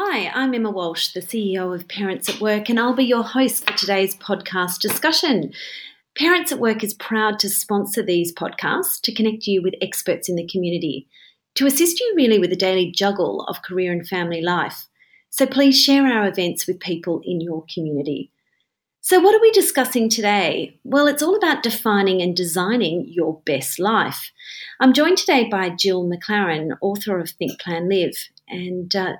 Hi, I'm Emma Walsh, the CEO of Parents at Work, and I'll be your host for today's podcast discussion. Parents at Work is proud to sponsor these podcasts to connect you with experts in the community, to assist you really with the daily juggle of career and family life. So please share our events with people in your community. So, what are we discussing today? Well, it's all about defining and designing your best life. I'm joined today by Gill McLaren, author of Think Plan Live, and uh,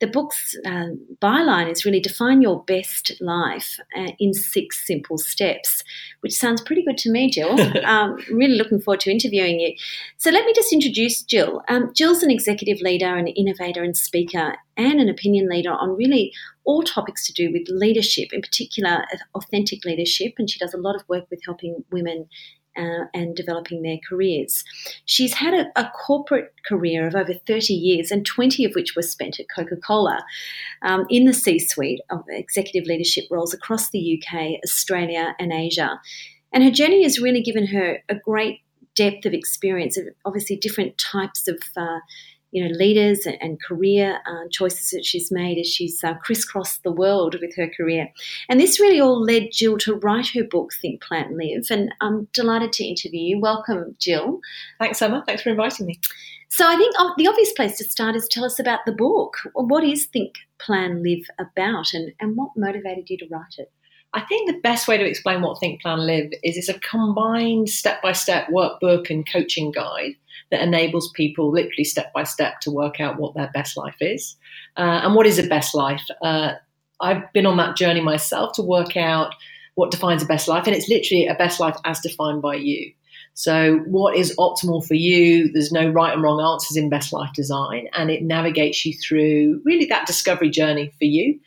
the book's uh, byline is really define your best life uh, in six simple steps, which sounds pretty good to me, Gill. um, really looking forward to interviewing you. So let me just introduce Gill. Um, Gill's an executive leader, an innovator, and speaker, and an opinion leader on really all topics to do with leadership, in particular authentic leadership. And she does a lot of work with helping women uh, and developing their careers. She's had a, a, corporate career of over 30 years, and 20 of which were spent at Coca Cola um, in the C suite of executive leadership roles across the UK, Australia, and Asia. And her journey has really given her a great depth of experience of obviously different types of uh, you know, leaders and, career uh, choices that she's made as she's uh, crisscrossed the world with her career. And this really all led Gill to write her book, Think, Plan, Live. And I'm delighted to interview you. Welcome, Gill. Thanks, Emma. Thanks for inviting me. So I think the obvious place to start is tell us about the book. What is Think, Plan, Live about and, and what motivated you to write it? I think the best way to explain what Think, Plan, Live is it's a combined step by step workbook and coaching guide that enables people literally step by step to work out what their best life is. Uh, and what is a best life? Uh, I've been on that journey myself to work out what defines a best life, and it's literally a best life as defined by you. So, what is optimal for you? There's no right and wrong answers in best life design, and it navigates you through really that discovery journey for you.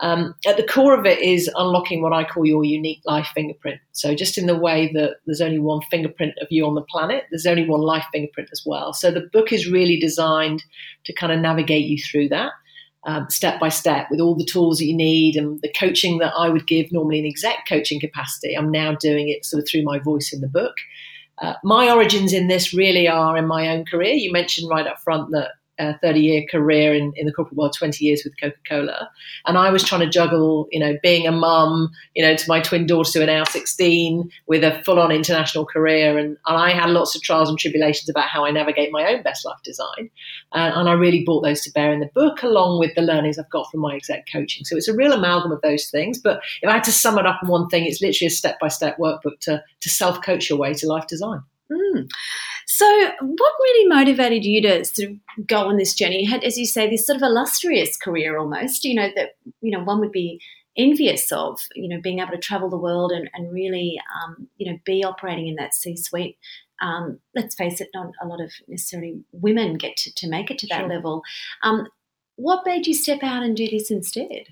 Um, at the core of it is unlocking what I call your unique life fingerprint. So, just in the way that there's only one fingerprint of you on the planet, there's only one life fingerprint as well. So, the book is really designed to kind of navigate you through that um, step by step with all the tools that you need and the coaching that I would give normally in exec coaching capacity. I'm now doing it sort of through my voice in the book. Uh, my origins in this really are in my own career. You mentioned right up front that a 30 year career in, in the corporate world, 20 years with Coca Cola. And I was trying to juggle, you know, being a mum, you know, to my twin daughters who are now 16 with a full on international career. And, and I had lots of trials and tribulations about how I navigate my own best life design. Uh, and I really brought those to bear in the book along with the learnings I've got from my exec coaching. So it's a real amalgam of those things. But if I had to sum it up in one thing, it's literally a step by step workbook to, to self coach your way to life design. Mm. So, what really motivated you to sort of go on this journey? You had, as you say, this sort of illustrious career almost, you know, that, you know, one would be envious of, you know, being able to travel the world and, and really, um, you know, be operating in that C suite. Um, let's face it, not a lot of necessarily women get to, to make it to that sure. level. Um, what made you step out and do this instead?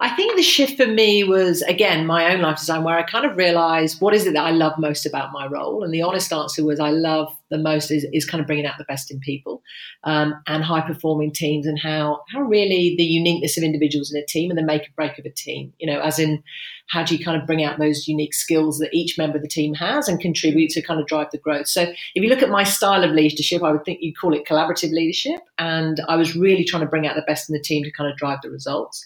I think the shift for me was again my own life design, where I kind of realized what is it that I love most about my role, and the honest answer was I love the most is, is kind of bringing out the best in people um, and high performing teams, and how how really the uniqueness of individuals in a team and the make or break of a team. You know, as in how do you kind of bring out those unique skills that each member of the team has and contribute to kind of drive the growth. So if you look at my style of leadership, I would think you'd call it collaborative leadership, and I was really trying to bring out the best in the team to kind of drive the results.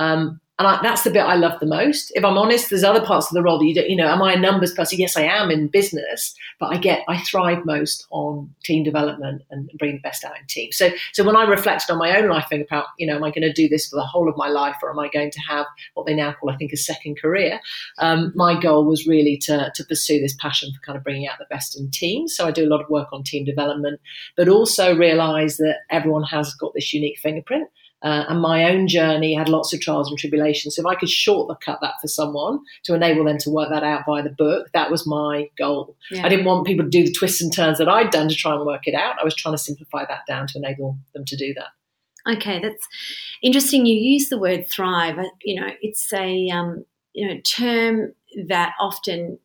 Um, and I, that's the bit I love the most. If I'm honest, there's other parts of the role that you don't, you know, am I a numbers person? Yes, I am in business, but I get, I thrive most on team development and bringing the best out in teams. So, so when I reflected on my own life, think about, you know, am I going to do this for the whole of my life or am I going to have what they now call, I think, a second career? Um, my goal was really to, to pursue this passion for kind of bringing out the best in teams. So I do a lot of work on team development, but also realize that everyone has got this unique fingerprint. Uh, and my own journey had lots of trials and tribulations. So if I could shortcut that for someone to enable them to work that out via the book, that was my goal. Yeah. I didn't want people to do the twists and turns that I'd done to try and work it out. I was trying to simplify that down to enable them to do that. Okay, that's interesting. You use the word thrive. Uh, you know, it's a um, you know term that often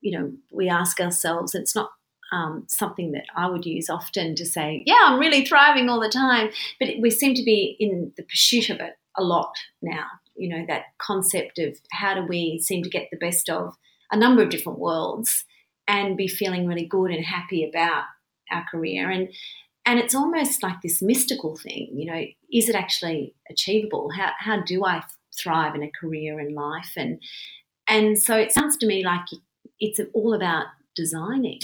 you know we ask ourselves. and It's not um, something that I would use often to say, yeah, I'm really thriving all the time. But we seem to be in the pursuit of it a lot now. You know, that concept of how do we seem to get the best of a number of different worlds and be feeling really good and happy about our career. And and it's almost like this mystical thing. You know, is it actually achievable? How how do I thrive in a career and life? And and so it sounds to me like it's all about designing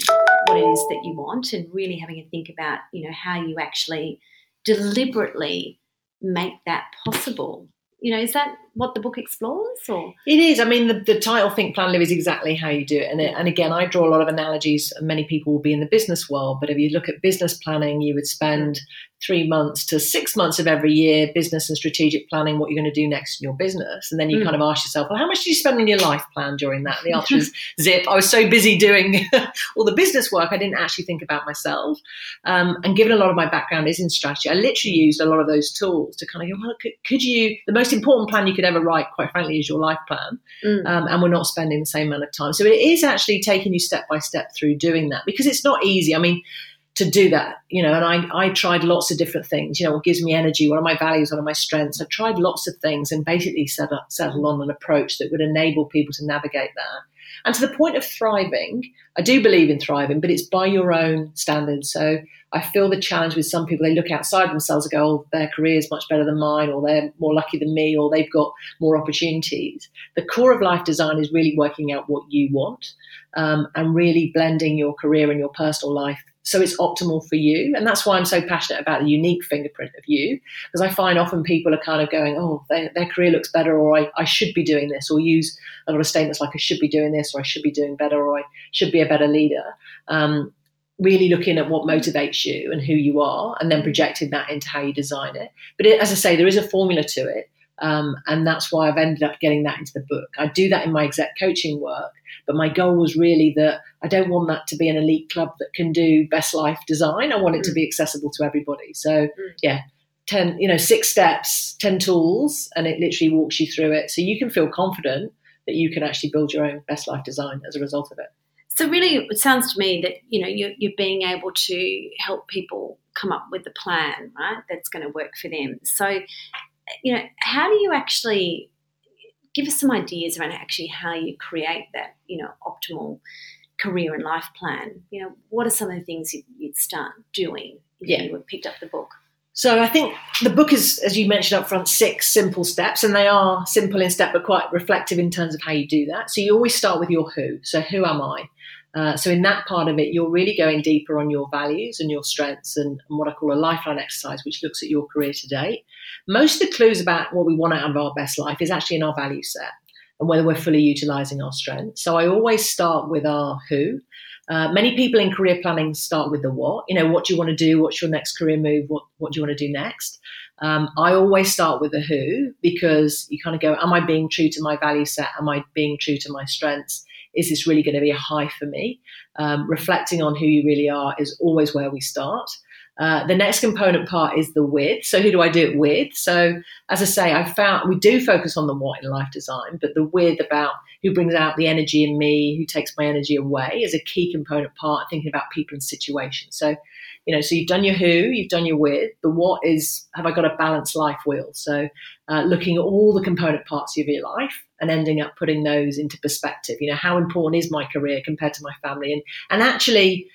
what it is that you want and really having a think about you know how you actually deliberately make that possible. You know is that what the book explores or? It is. I mean the, the title think plan live is exactly how you do it. And, it, and again i draw a lot of analogies. Many people will be in the business world but if you look at business planning you would spend three months to six months of every year business and strategic planning what you're going to do next in your business. And then you mm. kind of ask yourself well how much do you spend on your life plan during that? And the answer is zip. I was so busy doing all the business work i didn't actually think about myself. Um, and given a lot of my background is in strategy i literally used a lot of those tools to kind of go well could, could you the most important plan you could ever write, quite frankly, is your life plan. Mm. Um, and we're not spending the same amount of time. So it is actually taking you step by step through doing that because it's not easy. I mean, to do that, you know, and I, I tried lots of different things, you know, what gives me energy, what are my values, what are my strengths. I tried lots of things and basically set up, settled on an approach that would enable people to navigate that. And to the point of thriving, I do believe in thriving, but it's by your own standards. So I feel the challenge with some people, they look outside themselves and go, oh, their career is much better than mine, or they're more lucky than me, or they've got more opportunities. The core of life design is really working out what you want um, and really blending your career and your personal life so it's optimal for you. And that's why I'm so passionate about the unique fingerprint of you, because I find often people are kind of going, oh, their, their career looks better, or I, I should be doing this, or use a lot of statements like I should be doing this, or I should be doing better, or I should be a better leader. Um, really looking at what motivates you and who you are, and then projecting that into how you design it. But it, as I say, there is a formula to it. Um, and that's why I've ended up getting that into the book. I do that in my exec coaching work, but my goal was really that I don't want that to be an elite club that can do best life design. I want it mm. to be accessible to everybody. So, mm. yeah, 10, you know, six steps, 10 tools, and it literally walks you through it. So you can feel confident that you can actually build your own best life design as a result of it. So really, it sounds to me that you know you're, you're being able to help people come up with the plan, right? That's going to work for them. So, you know, how do you actually give us some ideas around actually how you create that, you know, optimal career and life plan? You know, what are some of the things you'd start doing if yeah. you picked up the book? So I think the book is, as you mentioned up front, six simple steps, and they are simple in step, but quite reflective in terms of how you do that. So you always start with your who. So who am I? Uh, so in that part of it, you're really going deeper on your values and your strengths and, and, what I call a lifeline exercise, which looks at your career to date. Most of the clues about what we want out of our best life is actually in our value set and whether we're fully utilizing our strengths. So I always start with our who. Uh, many people in career planning start with the what. You know, what do you want to do? What's your next career move? What What do you want to do next? Um, I always start with the who because you kind of go, Am I being true to my value set? Am I being true to my strengths? Is this really going to be a high for me? Um, reflecting on who you really are is always where we start. Uh, the next component part is the with. So who do I do it with? So as I say, I found we do focus on the what in life design, but the with about who brings out the energy in me, who takes my energy away is a key component part, thinking about people and situations. So, you know, so you've done your who, you've done your with. The what is, have I got a balanced life wheel? So uh, looking at all the component parts of your life and ending up putting those into perspective. You know, how important is my career compared to my family? And, and actually,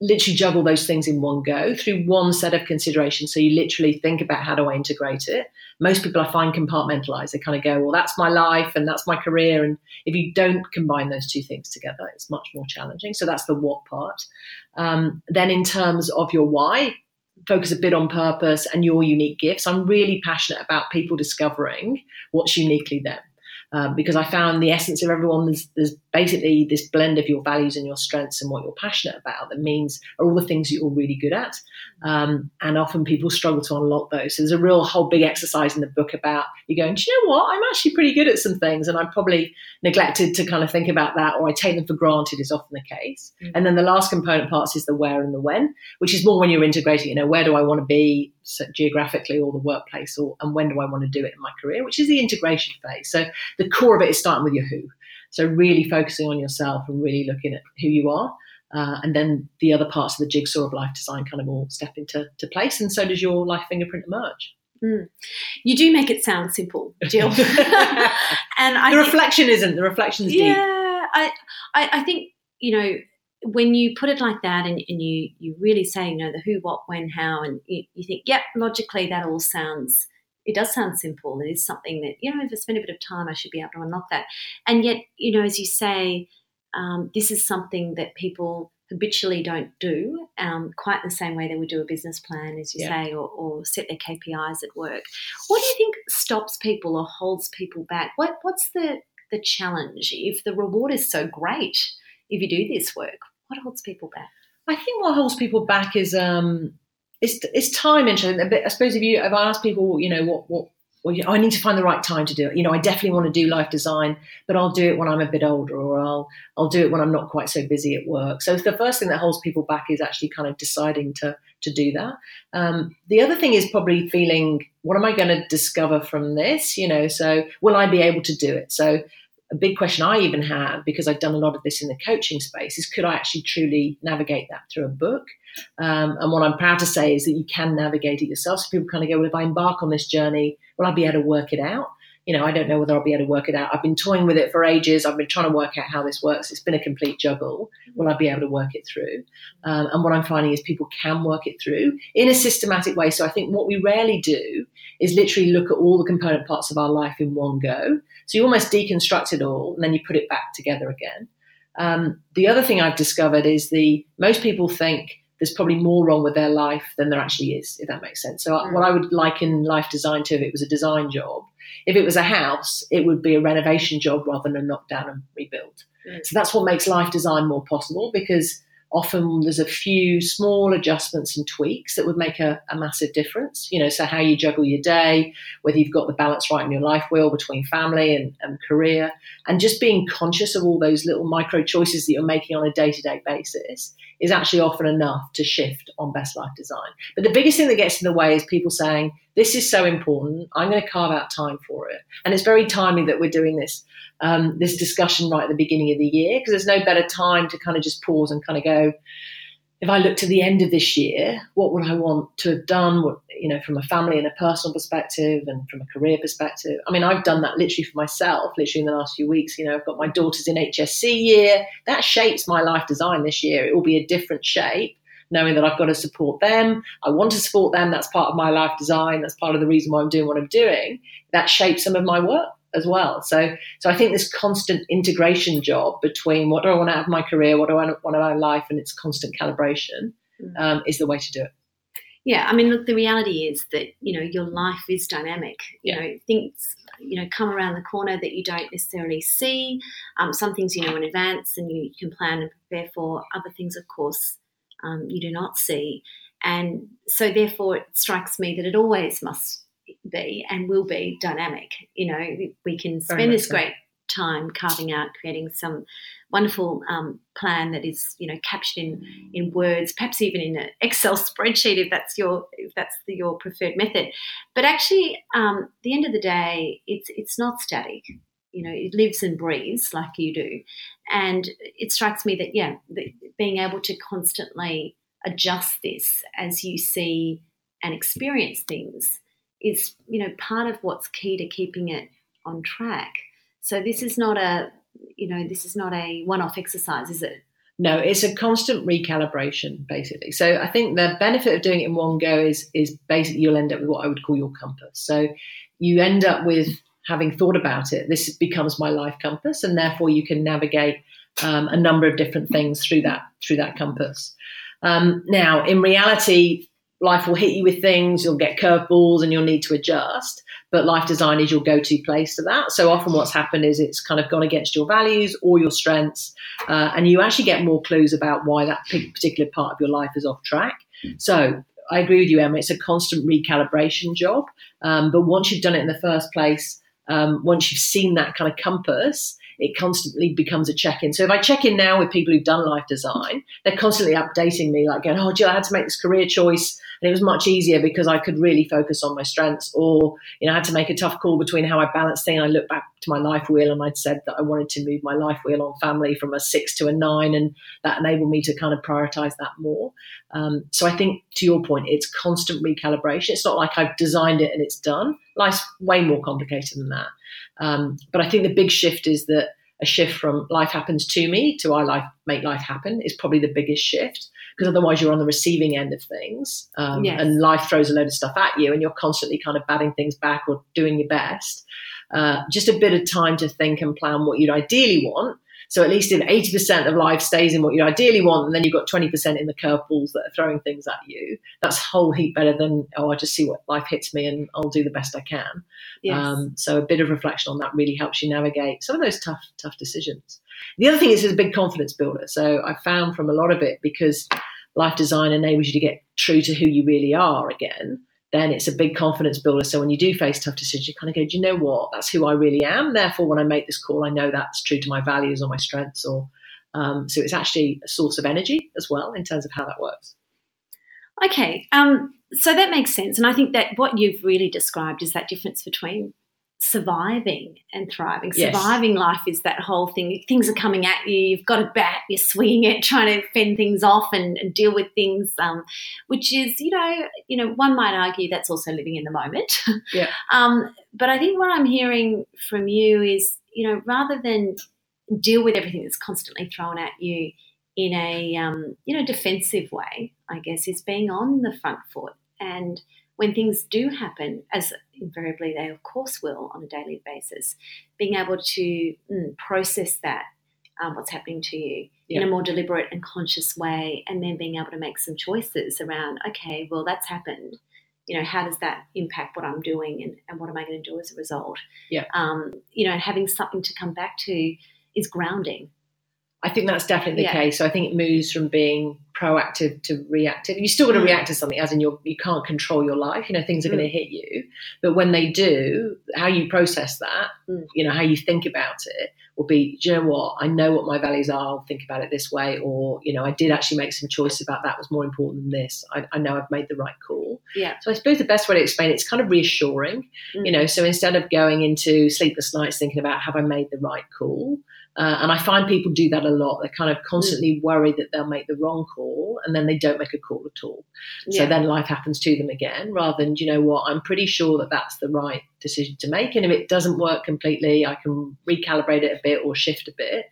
literally juggle those things in one go through one set of considerations. So you literally think about how do I integrate it. Most people I find compartmentalize. They kind of go, well, that's my life and that's my career. And if you don't combine those two things together, it's much more challenging. So that's the what part. Um, then in terms of your why, focus a bit on purpose and your unique gifts. I'm really passionate about people discovering what's uniquely them um, because I found the essence of everyone. There's, there's, basically this blend of your values and your strengths and what you're passionate about that means are all the things you're really good at. Um, and often people struggle to unlock those. So there's a real whole big exercise in the book about you going, do you know what? I'm actually pretty good at some things, and I'm probably neglected to kind of think about that, or I take them for granted is often the case. Mm-hmm. And then the last component parts is the where and the when, which is more when you're integrating. You know, where do I want to be? geographically or the workplace or and when do I want to do it in my career, which is the integration phase. So the core of it is starting with your who. So really focusing on yourself and really looking at who you are. Uh, and then the other parts of the jigsaw of life design kind of all step into to place. And so does your life fingerprint emerge. Mm. You do make it sound simple, Gill. and I the reflection think, isn't. The reflection is yeah, deep. I, I, I think, you know, when you put it like that and, and you, you really say, you know, the who, what, when, how, and you, you think, yep, logically that all sounds, it does sound simple. It is something that, you know, if I spend a bit of time, I should be able to unlock that. And yet, you know, as you say, um, this is something that people habitually don't do um, quite the same way they would do a business plan, as you yeah. say, or, or, set their KPIs at work. What do you think stops people or holds people back? What, what's the, the challenge if the reward is so great if you do this work? What holds people back? I think what holds people back is um, it's, it's time. Interesting. But I suppose if you if I ask people, you know, what what well, I need to find the right time to do it. You know, I definitely want to do life design, but I'll do it when I'm a bit older, or I'll I'll do it when I'm not quite so busy at work. So the first thing that holds people back is actually kind of deciding to to do that. Um, the other thing is probably feeling, what am I going to discover from this? You know, so will I be able to do it? So a big question I even have, because I've done a lot of this in the coaching space, is could I actually truly navigate that through a book? Um, and what I'm proud to say is that you can navigate it yourself. So people kind of go, well, if I embark on this journey, will I be able to work it out? You know, I don't know whether I'll be able to work it out. I've been toying with it for ages. I've been trying to work out how this works. It's been a complete juggle. Will I be able to work it through? Um, and what I'm finding is people can work it through in a systematic way. So I think what we rarely do is literally look at all the component parts of our life in one go. So you almost deconstruct it all and then you put it back together again. Um, the other thing I've discovered is the most people think there's probably more wrong with their life than there actually is, if that makes sense. So, mm. what I would liken life design to if it was a design job, if it was a house, it would be a renovation job rather than a knock down and rebuild. Mm. So, that's what makes life design more possible because often there's a few small adjustments and tweaks that would make a, a, massive difference. You know, so how you juggle your day, whether you've got the balance right in your life wheel between family and, and career, and just being conscious of all those little micro choices that you're making on a day to day basis is actually often enough to shift on best life design. But the biggest thing that gets in the way is people saying, This is so important, I'm going to carve out time for it. And it's very timely that we're doing this um, this discussion right at the beginning of the year because there's no better time to kind of just pause and kind of go, if I look to the end of this year, what would I want to have done? What, you know, from a family and a personal perspective, and from a career perspective. I mean, I've done that literally for myself, literally in the last few weeks. You know, I've got my daughters in HSC year. That shapes my life design this year. It will be a different shape, knowing that I've got to support them. I want to support them. That's part of my life design. That's part of the reason why I'm doing what I'm doing. That shapes some of my work as well. So, so I think this constant integration job between what do I want out of my career, what do I want out of my life, and its constant calibration mm. um, is the way to do it. Yeah, I mean, look, the reality is that you know your life is dynamic. You yeah. know, things you know come around the corner that you don't necessarily see. Um, some things you know in advance and you can plan and prepare for. Other things, of course, um, you do not see. And so, therefore, it strikes me that it always must be and will be dynamic. You know, we can spend this great time carving out, creating some wonderful um, plan that is, you know, captured in in words, perhaps even in an Excel spreadsheet if that's your if that's the, your preferred method. But actually, um, the end of the day, it's it's not static. You know, it lives and breathes like you do, and it strikes me that yeah, being able to constantly adjust this as you see and experience things is you know part of what's key to keeping it on track. So this is not a you know this is not a one-off exercise, is it? No, it's a constant recalibration, basically. So I think the benefit of doing it in one go is is basically you'll end up with what I would call your compass. So you end up with having thought about it. This becomes my life compass, and therefore you can navigate um, a number of different things through that through that compass. Um, now, in reality, life will hit you with things, you'll get curveballs and you'll need to adjust. But life design is your go to place for that. So often what's happened is it's kind of gone against your values or your strengths, uh, and you actually get more clues about why that particular part of your life is off track. So I agree with you, Emma. It's a constant recalibration job. Um, but once you've done it in the first place, um, once you've seen that kind of compass, it constantly becomes a check in. So if I check in now with people who've done life design, they're constantly updating me, like going, "Oh, Gill, I had to make this career choice, and it was much easier because I could really focus on my strengths." Or you know, I had to make a tough call between how I balance things. I look back to my life wheel, and I'd said that I wanted to move my life wheel on family from a six to a nine, and that enabled me to kind of prioritize that more. Um, so I think, to your point, it's constant recalibration. It's not like I've designed it and it's done. Life's way more complicated than that. Um, but I think the big shift is that a shift from life happens to me to I life make life happen is probably the biggest shift because otherwise you're on the receiving end of things um, yes. and life throws a load of stuff at you and you're constantly kind of batting things back or doing your best. Uh, just a bit of time to think and plan what you'd ideally want so at least if 80% of life stays in what you ideally want, and then you've got 20% in the curveballs that are throwing things at you, that's a whole heap better than, oh, I just see what life hits me and I'll do the best I can. Yes. Um, so a bit of reflection on that really helps you navigate some of those tough, tough decisions. The other thing is it's a big confidence builder. So I found from a lot of it because life design enables you to get true to who you really are again then it's a big confidence builder. So when you do face tough decisions, you kind of go, do you know what? That's who I really am. Therefore, when I make this call, I know that's true to my values or my strengths. Or um, so it's actually a source of energy as well in terms of how that works. Okay, um, so that makes sense, and I think that what you've really described is that difference between surviving and thriving. Yes. Surviving life is that whole thing. Things are coming at you. You've got a bat. You're swinging it, trying to fend things off and, and deal with things. Um, which is, you know, you know, one might argue that's also living in the moment. Yeah. um, but I think what I'm hearing from you is, you know, rather than deal with everything that's constantly thrown at you in a, um, you know, defensive way, I guess, is being on the front foot and when things do happen, as invariably they of course will on a daily basis, being able to mm, process that, um, what's happening to you yeah. in a more deliberate and conscious way, and then being able to make some choices around, okay, well, that's happened. You know, how does that impact what I'm doing and, and what am I going to do as a result? Yeah. Um, you know, and having something to come back to is grounding. I think that's definitely the yeah. case. So I think it moves from being proactive to reactive. You still got to mm. react to something, as in you you can't control your life. You know, things are mm. going to hit you, but when they do, how you process that, mm. you know, how you think about it, will be. Do you know what? I know what my values are. I'll think about it this way, or you know, I did actually make some choice about that was more important than this. I, I know I've made the right call. Yeah. So I suppose the best way to explain it, it's kind of reassuring. You mm. know, so instead of going into sleepless nights thinking about have I made the right call uh, and I find people do that a lot. They're kind of constantly mm. worried that they'll make the wrong call and then they don't make a call at all. Yeah. So then life happens to them again rather than, you know what, I'm pretty sure that that's the right decision to make. And if it doesn't work completely, I can recalibrate it a bit or shift a bit.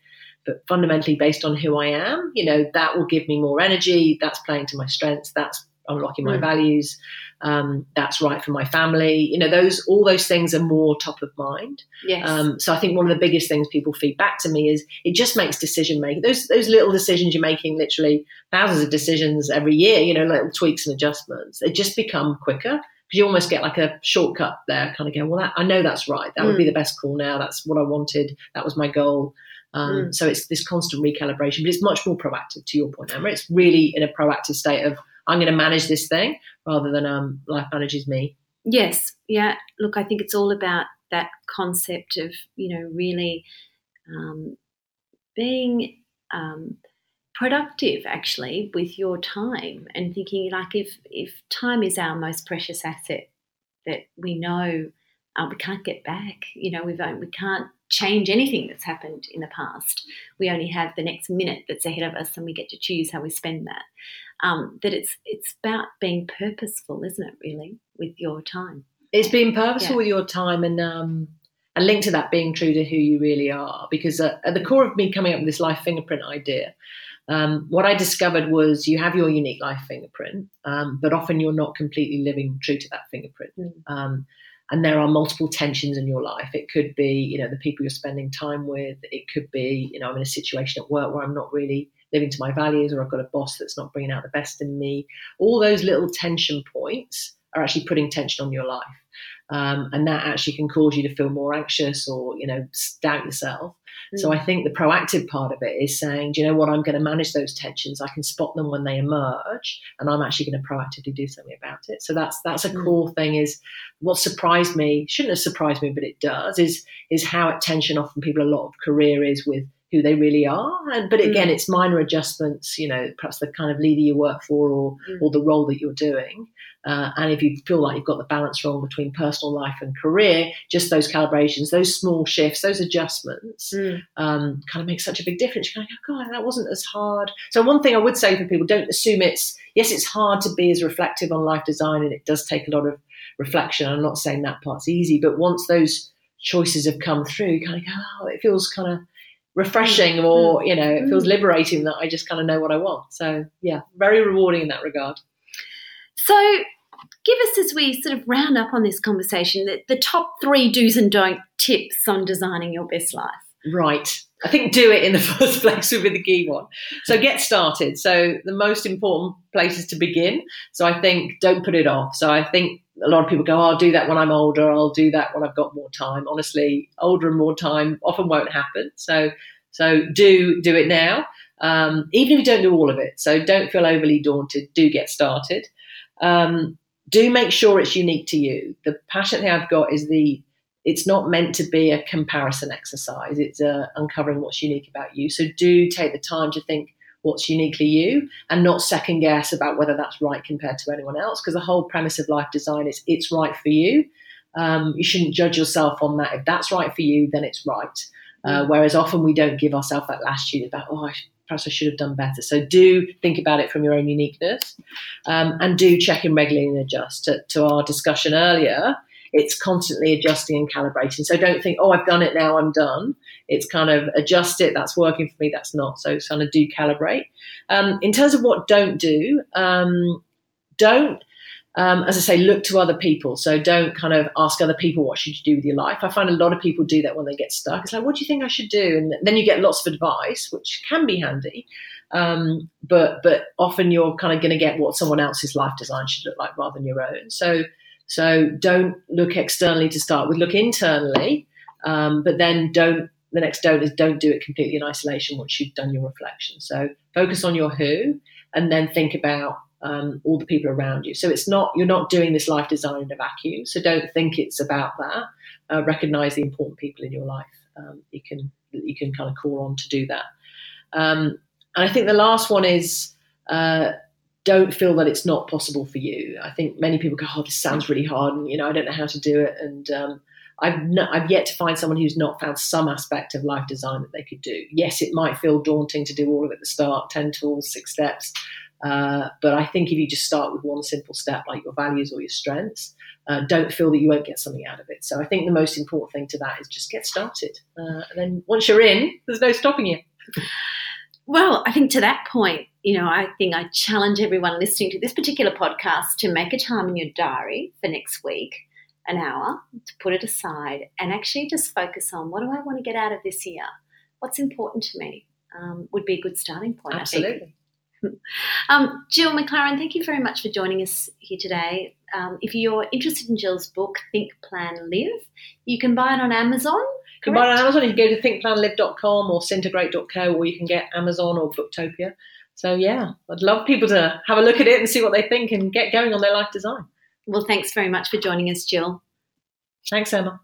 But fundamentally, based on who I am, you know, that will give me more energy. That's playing to my strengths. That's unlocking my mm. values. Um, that's right for my family. You know, those all those things are more top of mind. Yes. Um, so I think one of the biggest things people feed back to me is it just makes decision making. Those those little decisions you're making, literally thousands of decisions every year. You know, little tweaks and adjustments. They just become quicker because you almost get like a shortcut there. Kind of going, well, that, I know that's right. That mm. would be mm. the best call now. That's what I wanted. That was my goal. Um, mm. So it's this constant recalibration, but it's much more proactive. To your point, Emma, it's really in a proactive state of I'm going to manage this thing rather than um, life manages me. Yes, yeah. Look, I think it's all about that concept of you know really um, being um, productive actually with your time and thinking like if if time is our most precious asset that we know uh, we can't get back. You know, we've we can't change anything that's happened in the past. We only have the next minute that's ahead of us, and we get to choose how we spend that. Um, that it's it's about being purposeful, isn't it? Really, with your time. It's being purposeful yeah. with your time, and um, and linked to that being true to who you really are. Because uh, at the core of me coming up with this life fingerprint idea. Um, what I discovered was you have your unique life fingerprint, um, but often you're not completely living true to that fingerprint. Mm and there are multiple tensions in your life. It could be, you know, the people you're spending time with. It could be, you know, I'm in a situation at work where I'm not really living to my values, or I've got a boss that's not bringing out the best in me. All those little tension points are actually putting tension on your life, um, and that actually can cause you to feel more anxious or, you know, doubt yourself. So I think the proactive part of it is saying, do you know what? I'm going to manage those tensions. I can spot them when they emerge, and I'm actually going to proactively do something about it. So that's that's a mm. core thing. Is what surprised me shouldn't have surprised me, but it does. Is is how at tension often people a lot of career is with who they really are. And, but again, mm. it's minor adjustments, you know, perhaps the kind of leader you work for or, mm. or the role that you're doing. Uh, and if you feel like you've got the balance wrong between personal life and career, just those calibrations, those small shifts, those adjustments mm. um, kind of make such a big difference. You're going, oh, God, that wasn't as hard. So, one thing I would say for people don't assume it's, yes, it's hard to be as reflective on life design and it does take a lot of reflection. I'm not saying that part's easy, but once those choices have come through, you kind of go, oh, it feels kind of refreshing mm. or you know it feels mm. liberating that I just kind of know what I want. So yeah, very rewarding in that regard. So give us as we sort of round up on this conversation the, the top three do's and don't tips on designing your best life. Right. I think do it in the first place would be the key one. So get started. So the most important place is to begin. So I think don't put it off. So I think a lot of people go, oh, I'll do that when I'm older. I'll do that when I've got more time. Honestly, older and more time often won't happen. So so do do it now. Um, even if you don't do all of it. So don't feel overly daunted. Do get started. Um, do make sure it's unique to you. The passion thing I've got is the it's not meant to be a comparison exercise. It's uh, uncovering what's unique about you. So do take the time to think what's uniquely you and not second guess about whether that's right compared to anyone else. Because the whole premise of life design is it's right for you. Um, you shouldn't judge yourself on that. If that's right for you, then it's right. Uh, mm. whereas often we don't give ourselves that latitude about, oh, I perhaps I should have done better. So do think about it from your own uniqueness um, and do check in regularly and adjust. To, to, our discussion earlier, it's constantly adjusting and calibrating. So don't think, oh, I've done it now, I'm done. It's kind of adjust it, that's working for me, that's not. So it's kind of do calibrate. Um, in terms of what don't do, um, don't um, as I say, look to other people. So don't kind of ask other people what should you do with your life. I find a lot of people do that when they get stuck. It's like, what do you think I should do? And then you get lots of advice, which can be handy. Um, but but often you're kind of going to get what someone else's life design should look like rather than your own. So so don't look externally to start with. Look internally, um, but then don't. The next don't is don't do it completely in isolation once you've done your reflection. So focus on your who, and then think about um, all the people around you. So it's not you're not doing this life design in a vacuum. So don't think it's about that. Uh, recognize the important people in your life. Um, you can you can kind of call on to do that. Um, and I think the last one is uh, don't feel that it's not possible for you. I think many people go, "Oh, this sounds really hard," and you know, I don't know how to do it. And um, I've I've yet to find someone who's not found some aspect of life design that they could do. Yes, it might feel daunting to do all of it at the start, ten tools, six steps. Uh, but I think if you just start with one simple step, like your values or your strengths, uh, don't feel that you won't get something out of it. So I think the most important thing to that is just get started. Uh, and then once you're in, there's no stopping you. Well, I think to that point, you know, I think I challenge everyone listening to this particular podcast to make a time in your diary for next week, an hour, to put it aside and actually just focus on what do I want to get out of this year? What's important to me? Um, would be a good starting point. Absolutely. Um, Gill McLaren, thank you very much for joining us here today. Um, if you're interested in Gill's book, Think, Plan, Live, you can buy it on Amazon. You can buy it on Amazon. You can go to thinkplanlive.com or syntegrate.co, or you can get Amazon or Booktopia. So, yeah, I'd love people to have a look at it and see what they think and get going on their life design. Well, thanks very much for joining us, Gill. Thanks, Emma.